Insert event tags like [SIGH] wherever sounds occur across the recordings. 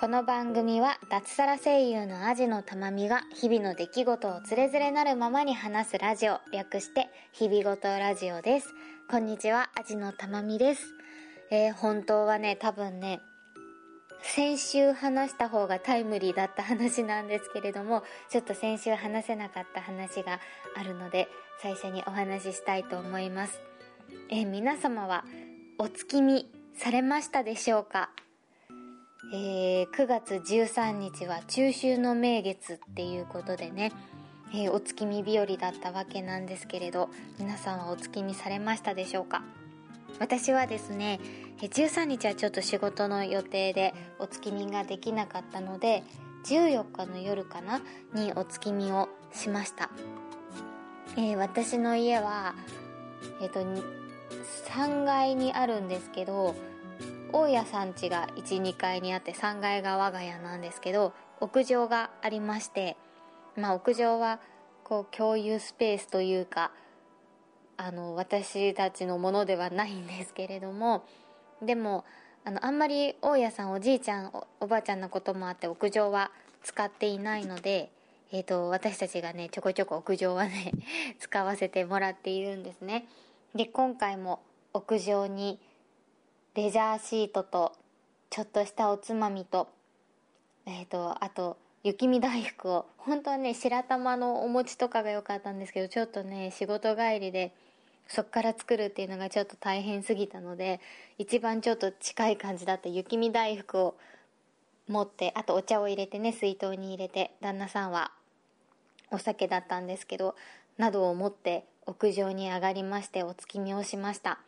この番組は脱サラ声優のアジのたまみが日々の出来事をつれづれなるままに話すラジオ、略して日々ごとラジオです。こんにちは、アジのたまみです。えー、本当はね、多分ね、先週話した方がタイムリーだった話なんですけれども、ちょっと先週話せなかった話があるので、最初にお話ししたいと思います。えー皆様はお月見されましたでしょうか？えー9月13日は中秋の名月っていうことでね、えーお月見日和だったわけなんですけれど、皆さんはお月見されましたでしょうか？私はですね、13日はちょっと仕事の予定でお月見ができなかったので、14日の夜かなにお月見をしました。えー私の家は、えっ、と、3階にあるんですけど、大家さん家が1、2階にあって3階が我が家なんですけど、屋上がありまして、まあ屋上はこう共有スペースというか、あの、私たちのものではないんですけれども、でも、あの、あんまり大家さんおじいちゃんお、おばあちゃんのこともあって屋上は使っていないので、えっ、と、私たちがね、ちょこちょこ屋上はね、使わせてもらっているんですね。で、今回も屋上にレジャーシートと、ちょっとしたおつまみと、えっ、と、あと、雪見大福を、本当はね、白玉のお餅とかが良かったんですけど、ちょっとね、仕事帰りで、そっから作るっていうのがちょっと大変すぎたので、一番ちょっと近い感じだった雪見大福を持って、あとお茶を入れてね、水筒に入れて、旦那さんはお酒だったんですけど、などを持って屋上に上がりましてお月見をしました。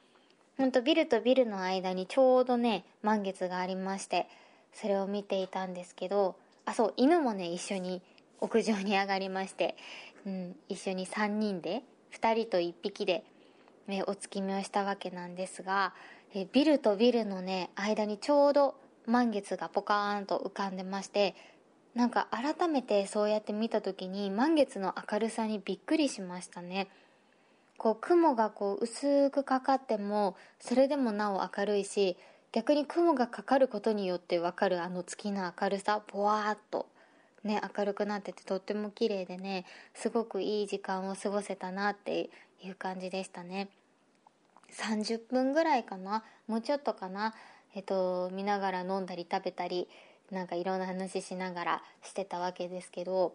ほんとビルとビルの間にちょうどね、満月がありまして、それを見ていたんですけど、あ、そう、犬もね、一緒に屋上に上がりまして、うん、一緒に3人で、2人と1匹で、えーお月見をしたわけなんですが、えビルとビルのね、間にちょうど満月がポカーンと浮かんでまして、なんか改めてそうやって見た時に満月の明るさにびっくりしましたね。こう雲がこう薄くかかってもそれでもなお明るいし逆に雲がかかることによってわかるあの月の明るさぼわっとね明るくなっててとっても綺麗でねすごくいい時間を過ごせたなっていう感じでしたね。30分ぐらいかなもうちょっとかなえっと見ながら飲んだり食べたりなんかいろんな話しながらしてたわけですけど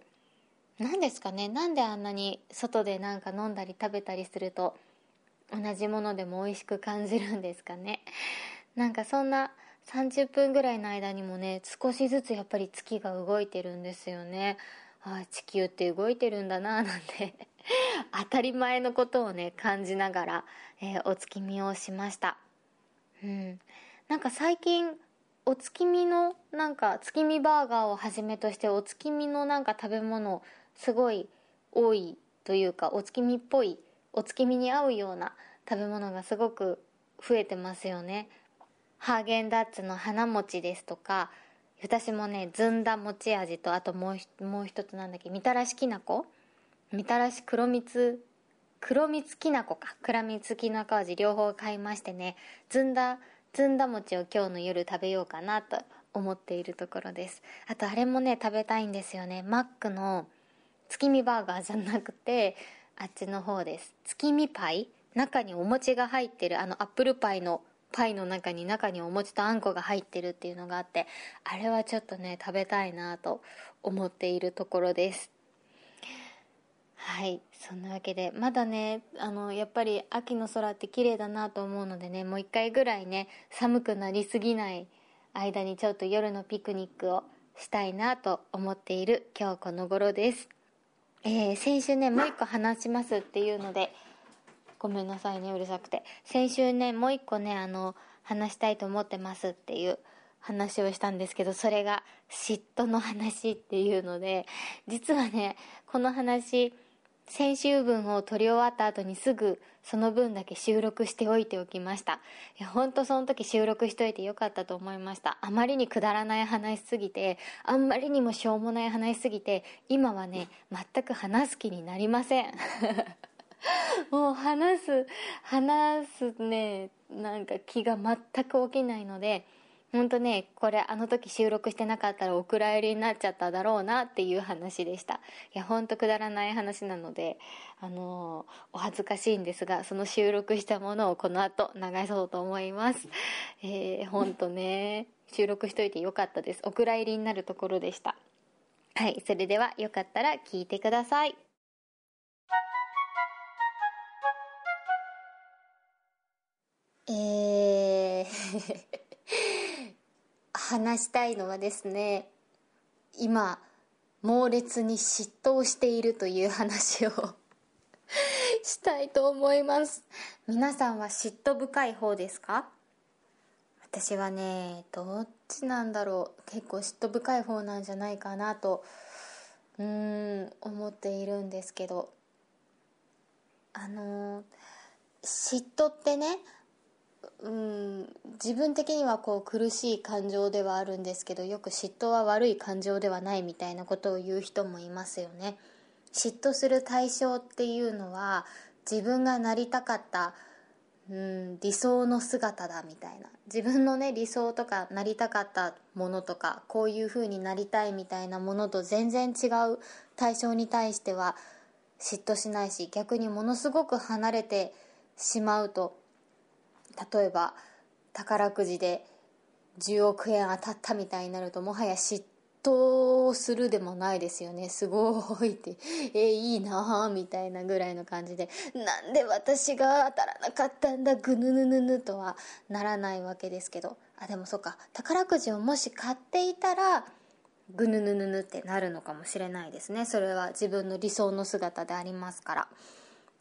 何ですかね。なんであんなに外でなんか飲んだり食べたりすると同じものでも美味しく感じるんですかね。なんかそんな30分ぐらいの間にもね少しずつやっぱり月が動いてるんですよね。ああ地球って動いてるんだななんて。当たり前のことをね感じながら、えーお月見をしました。うん。なんか最近お月見のなんか月見バーガーをはじめとしてお月見のなんか食べ物すごい多いというかお月見っぽいお月見に合うような食べ物がすごく増えてますよね。ハーゲンダッツの花餅ですとか私もねずんだ餅味とあともうもう一つなんだっけみたらしきなこみたらし黒蜜黒蜜きなこか黒蜜きなこ味両方買いましてねずんだずんだ餅を今日の夜食べようかなと思っているところです。あとあれもね食べたいんですよね。マックの月見バーガーじゃなくてあっちの方です月見パイ中にお餅が入ってるあのアップルパイのパイの中に中にお餅とあんこが入ってるっていうのがあってあれはちょっとね食べたいなと思っているところですはい。そんなわけで、まだね、あの、やっぱり秋の空って綺麗だなと思うのでね、もう一回ぐらいね、寒くなりすぎない間にちょっと夜のピクニックをしたいなと思っている今日この頃です。えー、先週ね、もう一個話しますっていうので、ごめんなさいね、うるさくて。先週ね、もう一個ね、あの、話したいと思ってますっていう話をしたんですけど、それが嫉妬の話っていうので、実はね、この話、先週分を撮り終わった後にすぐその分だけ収録しておいておきました。いや、ほんとその時収録しといてよかったと思いました。あまりにくだらない話しすぎて、あんまりにもしょうもない話しすぎて、今はね、全く話す気になりません。[LAUGHS] もう話す、話すね、なんか気が全く起きないので、本当ねこれあの時収録してなかったらお蔵入りになっちゃっただろうなっていう話でした。いや本当くだらない話なのであのー、お恥ずかしいんですがその収録したものをこの後流そうと思います。えー、本当ね収録しといてよかったです。お蔵入りになるところでした。はいそれではよかったら聞いてください。えー話したいのはですね今猛烈に嫉妬をしているという話を [LAUGHS] したいと思います。皆さんは嫉妬深い方ですか？私はねどっちなんだろう。結構嫉妬深い方なんじゃないかなとうーん思っているんですけど。あの嫉妬ってねうん自分的にはこう苦しい感情ではあるんですけどよく嫉妬は悪い感情ではないみたいなことを言う人もいますよね。嫉妬する対象っていうのは自分がなりたかったうん理想の姿だみたいな。自分のね理想とかなりたかったものとかこういう風になりたいみたいなものと全然違う対象に対しては嫉妬しないし逆にものすごく離れてしまうと例えば宝くじで10億円当たったみたいになるともはや嫉妬するでもないですよね。すごいって。えいいなあみたいなぐらいの感じで。なんで私が当たらなかったんだぐぬぬぬぬとはならないわけですけど。あでもそうか。宝くじをもし買っていたらぐぬぬぬぬってなるのかもしれないですね。それは自分の理想の姿でありますから。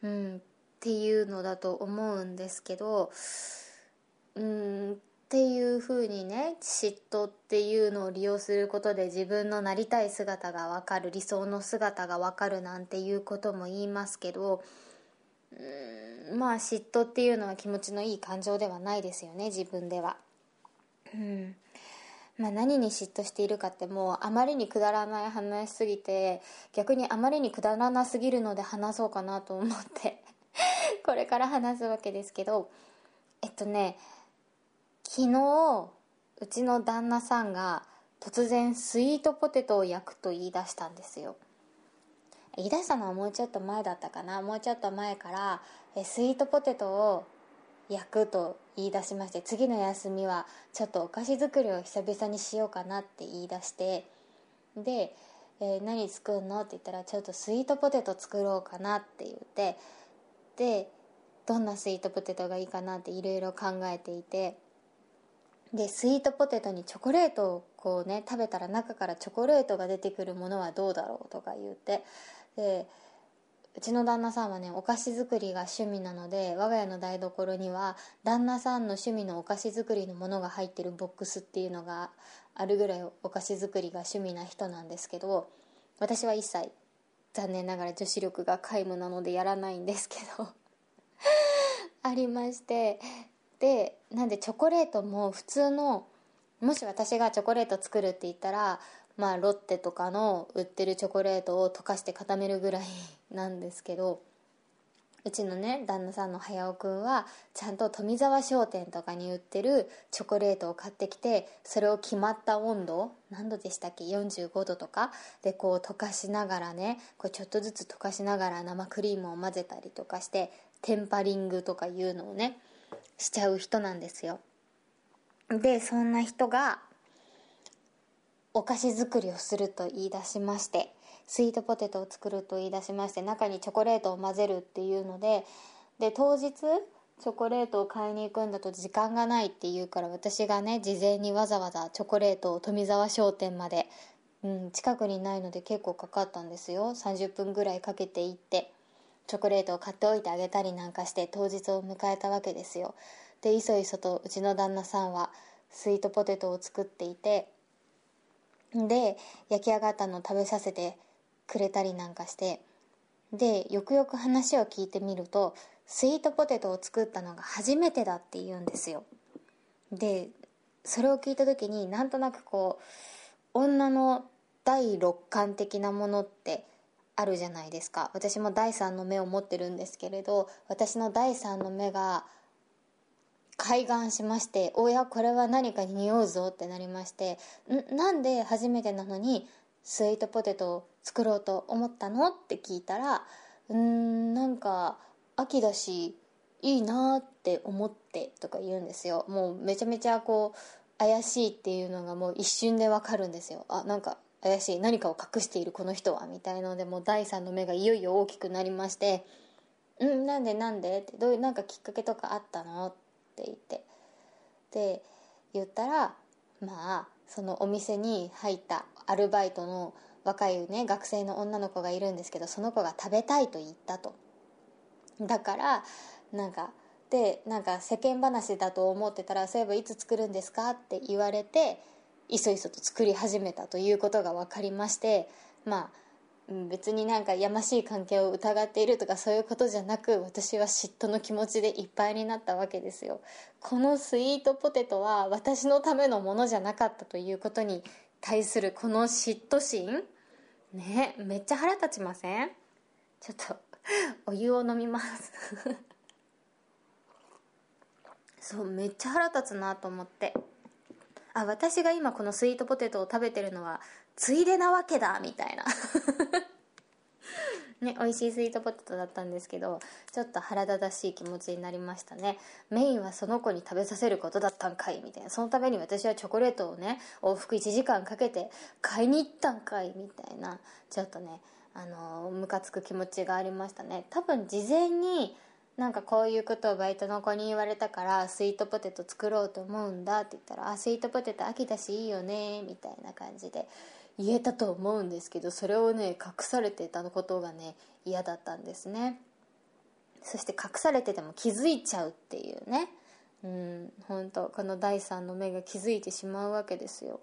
うん。っていうのだと思うんですけどうんっていうふうにね嫉妬っていうのを利用することで自分のなりたい姿が分かる理想の姿が分かるなんていうことも言いますけどうんまあ嫉妬っていうのは気持ちのいい感情ではないですよね自分では。うんまあ、何に嫉妬しているかってもうあまりにくだらない話しすぎて逆にあまりにくだらなすぎるので話そうかなと思って [LAUGHS] これから話すわけですけどえっとね昨日うちの旦那さんが突然スイートポテトを焼くと言い出したんですよ。言い出したのはもうちょっと前だったかな。もうちょっと前からえスイートポテトを焼くと言い出しまして次の休みはちょっとお菓子作りを久々にしようかなって言い出してで、えー、何作るの？って言ったらちょっとスイートポテト作ろうかなって言ってでどんなスイートポテトがいいかなっていろいろ考えていてでスイートポテトにチョコレートをこうね食べたら中からチョコレートが出てくるものはどうだろうとか言ってでうちの旦那さんはねお菓子作りが趣味なので我が家の台所には旦那さんの趣味のお菓子作りのものが入ってるボックスっていうのがあるぐらいお菓子作りが趣味な人なんですけど私は一切残念ながら女子力が皆無なのでやらないんですけど。[LAUGHS] ありまして。でなんでチョコレートも普通のもし私がチョコレート作るって言ったらまあロッテとかの売ってるチョコレートを溶かして固めるぐらいなんですけど。うちのね旦那さんの早尾くんはちゃんと富沢商店とかに売ってるチョコレートを買ってきてそれを決まった温度何度でしたっけ？45度とか？でこう溶かしながらねこうちょっとずつ溶かしながら生クリームを混ぜたりとかしてテンパリングとかいうのをねしちゃう人なんですよ。でそんな人がお菓子作りをすると言い出しまして。スイートポテトを作ると言い出しまして中にチョコレートを混ぜるっていうのでで当日チョコレートを買いに行くんだと時間がないっていうから私がね事前にわざわざチョコレートを富沢商店まで、うん、近くにないので結構かかったんですよ。30分ぐらいかけて行ってチョコレートを買っておいてあげたりなんかして当日を迎えたわけですよ。でいそいそとうちの旦那さんはスイートポテトを作っていてで焼き上がったのを食べさせてくれたりなんかしてでよくよく話を聞いてみるとスイートポテトを作ったのが初めてだって言うんですよ。でそれを聞いた時になんとなくこう女の第六感的なものってあるじゃないですか。私も第三の目を持ってるんですけれど私の第三の目が開眼しましておやこれは何かに匂うぞってなりましてんなんで初めてなのにスイートポテトを作ろうと思ったの？って聞いたらうんなんか秋だしいいなって思ってとか言うんですよ。もうめちゃめちゃこう怪しいっていうのがもう一瞬でわかるんですよ。あなんか怪しい。何かを隠しているこの人はみたいのでもう第三の目がいよいよ大きくなりまして「うんなんでなんで?」ってどういうなんかきっかけとかあったの？って言って。で言ったらまあそのお店に入ったアルバイトの若いね学生の女の子がいるんですけどその子が食べたいと言ったと。だからなんかでなんか世間話だと思ってたらそういえばいつ作るんですかって言われていそいそと作り始めたということが分かりましてまあ別になんかやましい関係を疑っているとかそういうことじゃなく私は嫉妬の気持ちでいっぱいになったわけですよ。このスイートポテトは私のためのものじゃなかったということに対するこの嫉妬心？ねめっちゃ腹立ちません？ちょっとお湯を飲みます。[LAUGHS] そうめっちゃ腹立つなと思って。あ私が今このスイートポテトを食べてるのはついでなわけだみたいな。[LAUGHS] ね、美味しいスイートポテトだったんですけどちょっと腹立たしい気持ちになりましたね。メインはその子に食べさせることだったんかいみたいな。そのために私はチョコレートをね往復1時間かけて買いに行ったんかいみたいな。ちょっとねあのムカつく気持ちがありましたね。多分事前になんかこういうことをバイトの子に言われたからスイートポテト作ろうと思うんだって言ったら「あスイートポテト秋だしいいよね」みたいな感じで言えたと思うんですけどそれをね隠されてたことがね嫌だったんですね。そして隠されてても気づいちゃうっていうね。うん本当この第三の目が気づいてしまうわけですよ。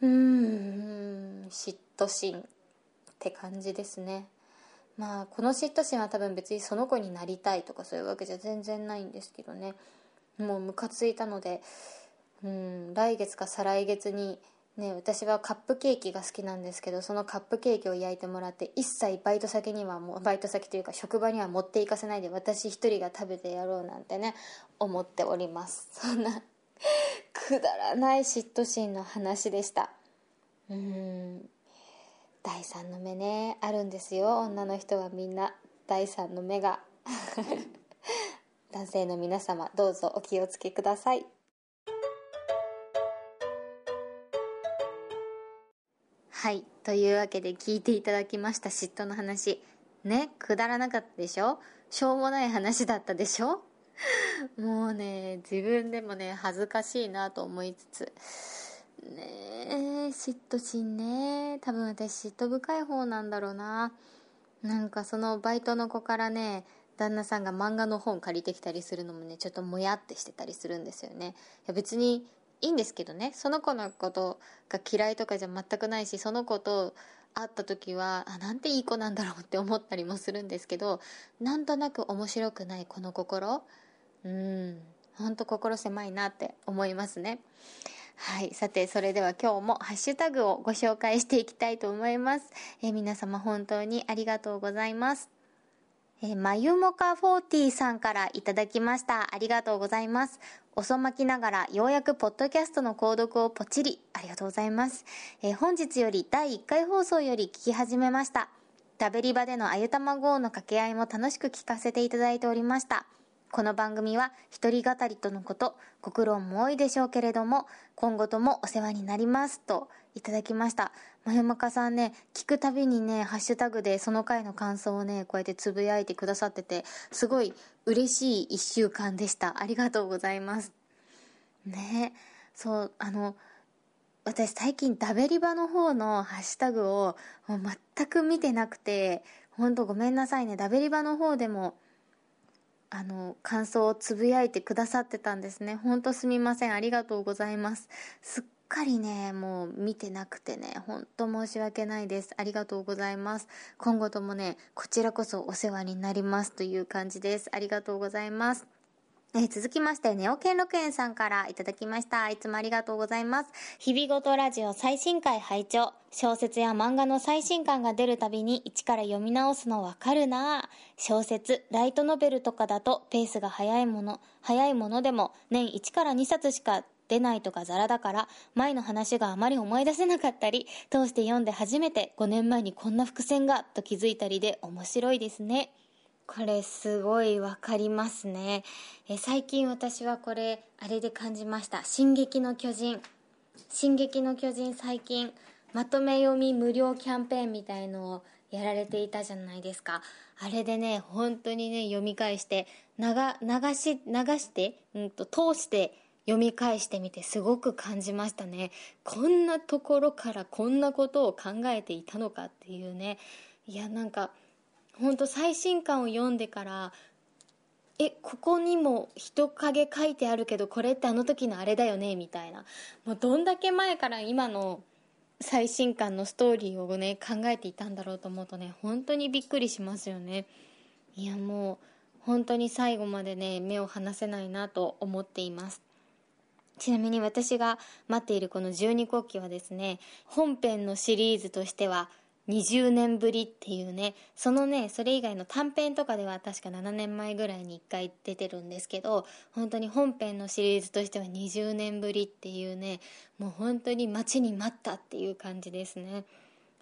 うん嫉妬心って感じですね。まあこの嫉妬心は多分別にその子になりたいとかそういうわけじゃ全然ないんですけどね。もうムカついたのでうん来月か再来月にね、私はカップケーキが好きなんですけどそのカップケーキを焼いてもらって一切バイト先にはもうバイト先というか職場には持っていかせないで私一人が食べてやろうなんてね思っております。そんなくだらない嫉妬心の話でした。うん。第三の目ねあるんですよ。女の人はみんな第三の目が。[LAUGHS] 男性の皆様どうぞお気をつけください。はいというわけで聞いていただきました嫉妬の話。ねくだらなかったでしょ？しょうもない話だったでしょ？[LAUGHS] もうね自分でもね恥ずかしいなと思いつつ。ねえ嫉妬心ね。多分私嫉妬深い方なんだろうな。なんかそのバイトの子からね旦那さんが漫画の本借りてきたりするのもねちょっともやってしてたりするんですよね。いや別にいいんですけどね。その子のことが嫌いとかじゃ全くないしその子と会った時はあなんていい子なんだろうって思ったりもするんですけどなんとなく面白くないこの心。うん。ほんと心狭いなって思いますね。はい。さてそれでは今日もハッシュタグをご紹介していきたいと思います、え、皆様本当にありがとうございます。えー、まゆもか40さんからいただきました。ありがとうございます。遅まきながらようやくポッドキャストの購読をポチリ。ありがとうございます。えー、本日より第1回放送より聞き始めました。ダベリバでのあゆたま号の掛け合いも楽しく聞かせていただいておりました。この番組は一人語りとのこと、ご苦労も多いでしょうけれども、今後ともお世話になりますといただきました。まゆまかさんね、聞くたびにね、ハッシュタグでその回の感想をね、こうやってつぶやいてくださってて、すごい嬉しい一週間でした。ありがとうございます。ねそう、あの、私最近ダベリバの方のハッシュタグを全く見てなくて、ほんとごめんなさいね。ダベリバの方でもあの感想をつぶやいてくださってたんですねほんとすみませんありがとうございますすっかりねもう見てなくてねほんと申し訳ないです。ありがとうございます。今後ともねこちらこそお世話になりますという感じです。ありがとうございます。え、続きまして、ネオケンロクエンさんからいただきました。いつもありがとうございます。日々ごとラジオ最新回拝聴。小説や漫画の最新刊が出るたびに一から読み直すのわかるな。小説、ライトノベルとかだとペースが早いもの、早いものでも年1から2冊しか出ないとかザラだから前の話があまり思い出せなかったり通して読んで初めて5年前にこんな伏線がと気づいたりで面白いですね。これすごいわかりますね。え最近私はこれ、あれで感じました。進撃の巨人。進撃の巨人最近、まとめ読み無料キャンペーンみたいのをやられていたじゃないですか。あれでね、本当にね、読み返して、流、流し、流して、うんと、通して読み返してみてすごく感じましたね。こんなところからこんなことを考えていたのかっていうね。いや、なんか、本当最新刊を読んでからえここにも人影書いてあるけどこれってあの時のあれだよね？みたいなもうどんだけ前から今の最新刊のストーリーをね考えていたんだろうと思うとね本当にびっくりしますよねいやもう本当に最後までね目を離せないなと思っていますちなみに私が待っているこの十二国旗はですね本編のシリーズとしては20年ぶりっていうね、そのね、それ以外の短編とかでは確か7年前ぐらいに1回出てるんですけど、本当に本編のシリーズとしては20年ぶりっていうね、もう本当に待ちに待ったっていう感じですね。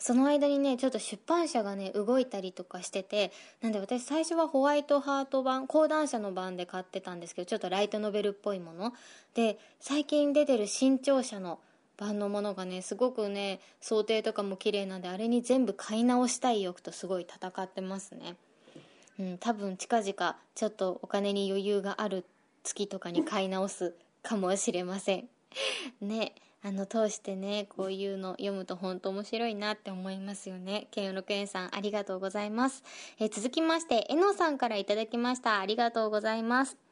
その間にね、ちょっと出版社がね、動いたりとかしてて、なんで私最初はホワイトハート版、講談社の版で買ってたんですけど、ちょっとライトノベルっぽいもの。で、最近出てる新潮社の版のものがねすごくね想定とかも綺麗なんであれに全部買い直したい欲とすごい戦ってますね。うん多分近々ちょっとお金に余裕がある月とかに買い直すかもしれません。[LAUGHS] ね。あの通してねこういうの読むと本当面白いなって思いますよね。県六園さんありがとうございます。え続きましてえのさんから頂きました。ありがとうございます。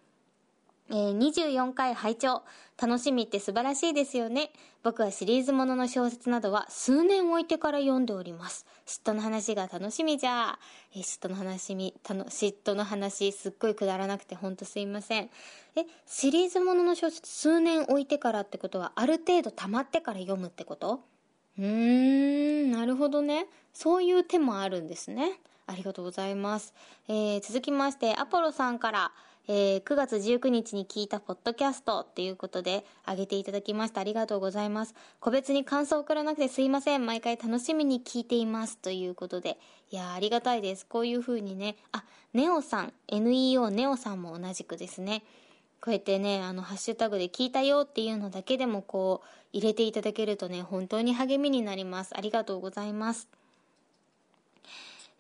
えー、24回拝聴楽しみって素晴らしいですよね。僕はシリーズものの小説などは数年置いてから読んでおります。嫉妬の話が楽しみじゃ。えー、嫉妬の話み、たの、嫉妬の話、すっごいくだらなくてほんとすいません。え、シリーズものの小説数年置いてからってことは、ある程度溜まってから読むってこと？うーん、なるほどね。そういう手もあるんですね。ありがとうございます。えー、続きまして、アポロさんから、えー、9月19日に聞いたポッドキャストっていうことであげていただきました。ありがとうございます。個別に感想を送らなくてすいません。毎回楽しみに聞いています。ということで。いやありがたいです。こういう風にね、あ、ネオさん、NEO ネオさんも同じくですね。こうやってね、あの、ハッシュタグで聞いたよっていうのだけでもこう、入れていただけるとね、本当に励みになります。ありがとうございます。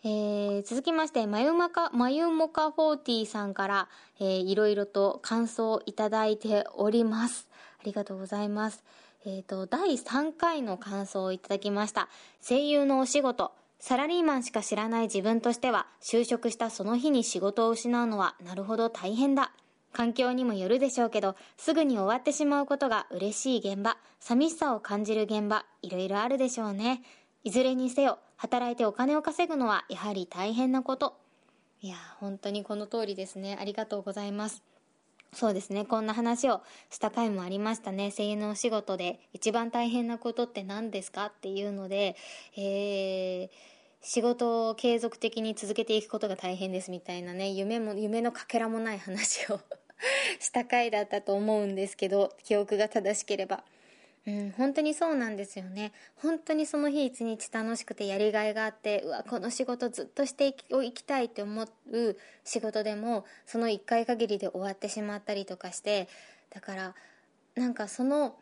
えー、続きまして、まゆまか、まゆもか40さんから、えー、いろいろと感想をいただいております。ありがとうございます。えっ、ー、と、第3回の感想をいただきました。声優のお仕事、サラリーマンしか知らない自分としては、就職したその日に仕事を失うのは、なるほど大変だ。環境にもよるでしょうけど、すぐに終わってしまうことが嬉しい現場、寂しさを感じる現場、いろいろあるでしょうね。いずれにせよ、働いてお金を稼ぐのはやはり大変なこと。いや、本当にこの通りですね。ありがとうございます。そうですね。こんな話をした回もありましたね。声優のお仕事で一番大変なことって何ですかっていうので、えー、仕事を継続的に続けていくことが大変ですみたいなね、夢も、夢のかけらもない話を [LAUGHS] した回だったと思うんですけど、記憶が正しければ。うん、本当にそうなんですよね。本当にその日一日楽しくてやりがいがあって、うわ、この仕事ずっとしていきたいって思う仕事でも、その1回限りで終わってしまったりとかして、だから、なんかその、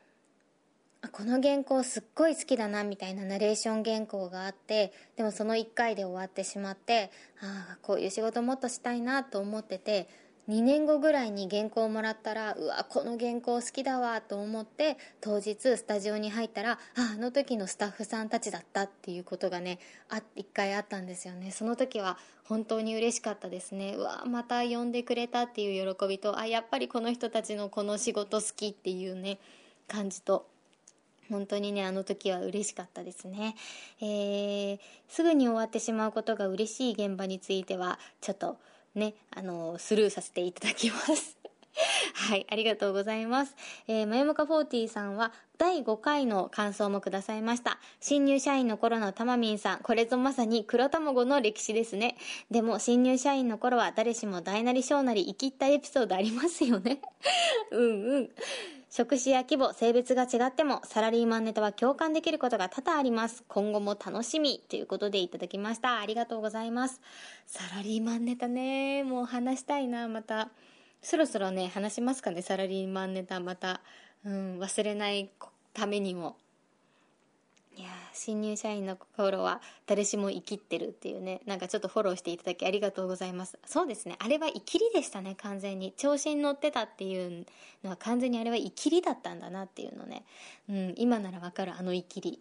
この原稿すっごい好きだなみたいなナレーション原稿があってでもその1回で終わってしまってああこういう仕事もっとしたいなと思ってて2年後ぐらいに原稿をもらったらうわこの原稿好きだわと思って当日スタジオに入ったらああの時のスタッフさんたちだったっていうことがねあ1回あったんですよねその時は本当に嬉しかったですねうわまた呼んでくれたっていう喜びとあやっぱりこの人たちのこの仕事好きっていうね感じと本当にね、あの時は嬉しかったですね。えー、すぐに終わってしまうことが嬉しい現場については、ちょっとね、あの、スルーさせていただきます。[LAUGHS] はい、ありがとうございます。えー、まゆむか40さんは、第5回の感想もくださいました。新入社員の頃のたまみんさん、これぞまさに黒卵の歴史ですね。でも、新入社員の頃は誰しも大なり小なり生きったエピソードありますよね。[LAUGHS] うんうん。職種や規模、性別が違っても、サラリーマンネタは共感できることが多々あります。今後も楽しみということでいただきました。ありがとうございます。サラリーマンネタね、もう話したいな、また。そろそろね、話しますかね、サラリーマンネタ、また。うん、忘れないためにも。いや新入社員の頃は誰しも生きってるっていうね、なんかちょっとフォローしていただきありがとうございます。そうですね、あれは生きりでしたね、完全に。調子に乗ってたっていうのは完全にあれは生きりだったんだなっていうのね。うん、今ならわかる、あの生きり。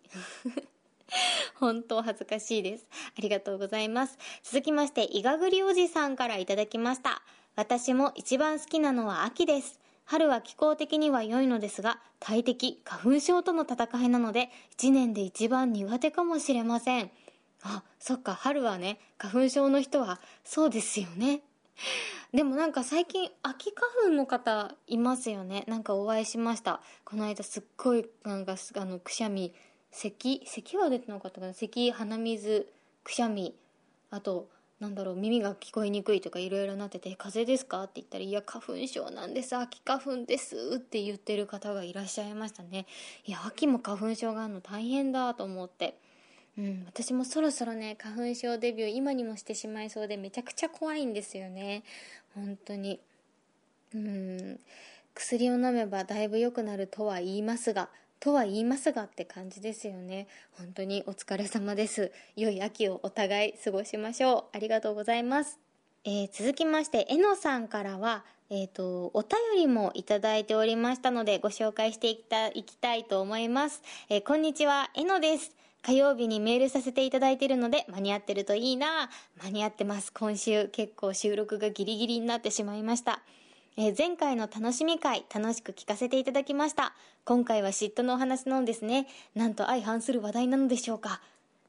[LAUGHS] 本当恥ずかしいです。ありがとうございます。続きまして、いがぐりおじさんからいただきました。私も一番好きなのは秋です。春は気候的には良いのですが、大敵、花粉症との戦いなので、一年で一番苦手かもしれません。あ、そっか、春はね、花粉症の人は、そうですよね。[LAUGHS] でもなんか最近、秋花粉の方いますよね。なんかお会いしました。この間すっごい、なんか、あの、くしゃみ、咳、咳は出てなかったかな咳、鼻水、くしゃみ、あと、なんだろう耳が聞こえにくいとかいろいろなってて「風邪ですか?」って言ったら「いや花粉症なんです。秋花粉です」って言ってる方がいらっしゃいましたねいや秋も花粉症があるの大変だと思って。うん私もそろそろね花粉症デビュー今にもしてしまいそうでめちゃくちゃ怖いんですよね。本当に。うん。薬を飲めばだいぶ良くなるとは言いますがとは言いますがって感じですよね。本当にお疲れ様です。良い秋をお互い過ごしましょう。ありがとうございます。えー、続きまして、えのさんからは、えっ、ー、と、お便りもいただいておりましたので、ご紹介していきたいきたいと思います。えー、こんにちは、えのです。火曜日にメールさせていただいているので、間に合ってるといいな間に合ってます。今週、結構収録がギリギリになってしまいました。えー、前回の楽しみ会、楽しく聞かせていただきました。今回は嫉妬のお話なんですね。なんと相反する話題なのでしょうか。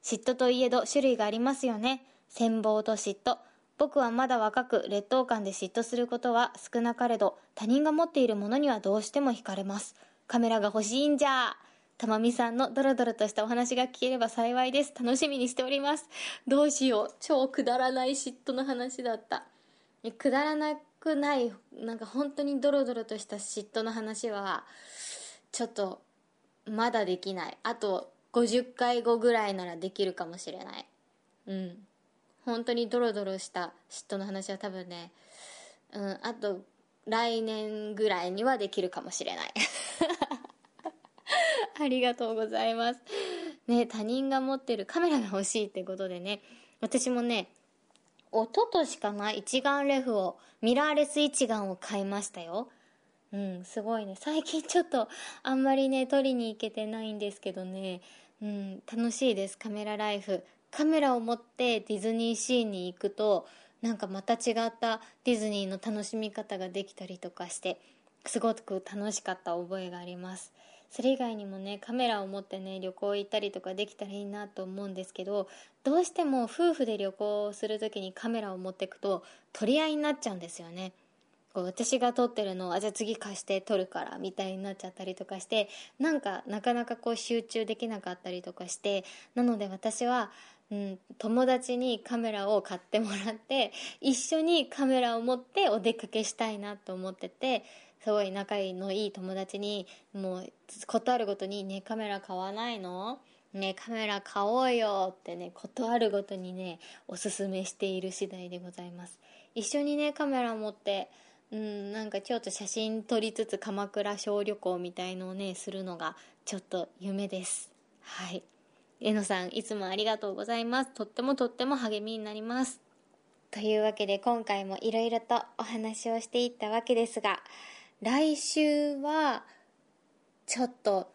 嫉妬といえど種類がありますよね。戦望と嫉妬。僕はまだ若く劣等感で嫉妬することは少なかれど、他人が持っているものにはどうしても惹かれます。カメラが欲しいんじゃたまみさんのドロドロとしたお話が聞ければ幸いです。楽しみにしております。どうしよう。超くだらない嫉妬の話だった。くだらなくないなんか本当にドロドロとした嫉妬の話はちょっとまだできない。あと50回後ぐらいならできるかもしれない。うん。本当にドロドロした嫉妬の話は多分ねうん。あと来年ぐらいにはできるかもしれない。[LAUGHS] ありがとうございます。ね他人が持ってるカメラが欲しいってことでね私もね一昨年かな一眼レフを、ミラーレス一眼を買いましたよ。うん、すごいね。最近ちょっとあんまりね、撮りに行けてないんですけどね、うん、楽しいです、カメラライフ。カメラを持ってディズニーシーに行くと、なんかまた違ったディズニーの楽しみ方ができたりとかして、すごく楽しかった覚えがあります。それ以外にもねカメラを持ってね旅行行ったりとかできたらいいなと思うんですけどどうしても夫婦で旅行する時にカメラを持っていくと取り合いになっちゃうんですよね。こう私が撮ってるのをあじゃあ次貸して撮るからみたいになっちゃったりとかしてなんかなかなかこう集中できなかったりとかしてなので私はうん、友達にカメラを買ってもらって一緒にカメラを持ってお出かけしたいなと思っててすごい仲のいい友達にもう断るごとに「ねカメラ買わないの?」ねカメラ買おうよってね断るごとにねおすすめしている次第でございます。一緒にねカメラ持ってうんなんかちょっと写真撮りつつ鎌倉小旅行みたいのをねするのがちょっと夢です。はい。えのさんいつもありがとうございます。とってもとっても励みになります。というわけで今回もいろいろとお話をしていったわけですが来週は、ちょっと、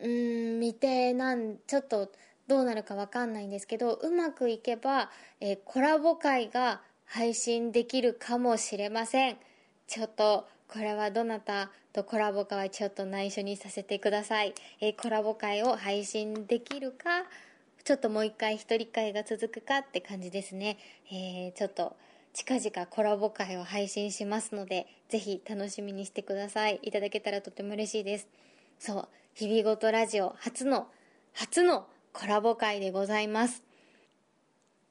うん、未定なん、ちょっとどうなるかわかんないんですけど、うまくいけば、えー、コラボ会が配信できるかもしれません。ちょっと、これはどなたとコラボかはちょっと内緒にさせてください。えー、コラボ会を配信できるか、ちょっともう一回一人会が続くかって感じですね。えー、ちょっと、近々コラボ会を配信しますので、ぜひ楽しみにしてください。いただけたらとても嬉しいです。そう、日々ごとラジオ初の、初のコラボ会でございます。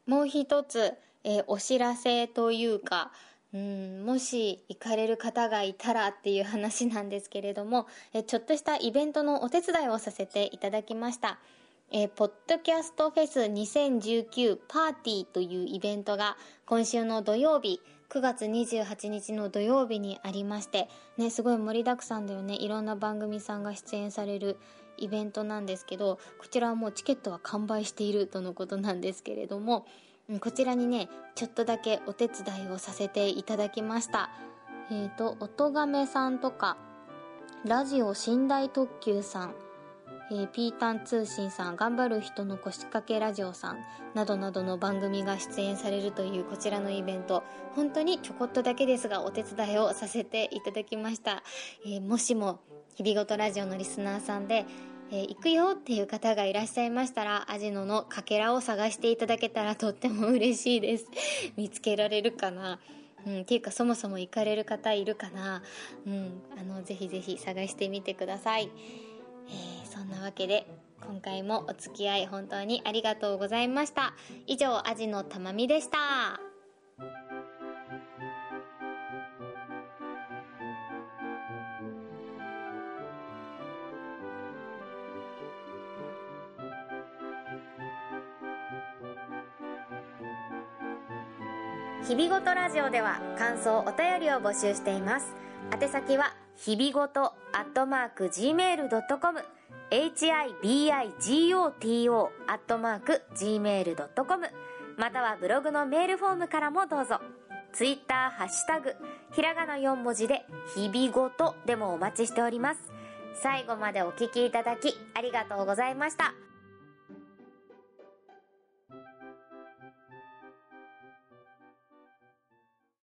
もう一つ、えー、お知らせというか、うん、もし行かれる方がいたらっていう話なんですけれども、えちょっとしたイベントのお手伝いをさせていただきました。えー、ポッドキャストフェス2019パーティーというイベントが今週の土曜日、9月28日の土曜日にありまして、ね、すごい盛りだくさんだよね。いろんな番組さんが出演されるイベントなんですけど、こちらはもうチケットは完売しているとのことなんですけれども、こちらにね、ちょっとだけお手伝いをさせていただきました。えっ、ー、と、音亀さんとか、ラジオ寝台特急さん、えー、ピータン通信さん、頑張る人の腰掛けラジオさん、などなどの番組が出演されるというこちらのイベント、本当にちょこっとだけですがお手伝いをさせていただきました。えー、もしも、日々ごとラジオのリスナーさんで、えー、行くよっていう方がいらっしゃいましたら、アジノのかけらを探していただけたらとっても嬉しいです。見つけられるかな？うん、っていうかそもそも行かれる方いるかな？うん、あの、ぜひぜひ探してみてください。えー、そんなわけで、今回もお付き合い本当にありがとうございました。以上、アジのたまみでした。日々ごとラジオでは感想お便りを募集しています。宛先は日々ごとアットマーク gmail.com hibigoto アットマーク gmail.com またはブログのメールフォームからもどうぞ。ツイッターハッシュタグ、ひらがな4文字で、日々ごとでもお待ちしております。最後までお聞きいただき、ありがとうございました。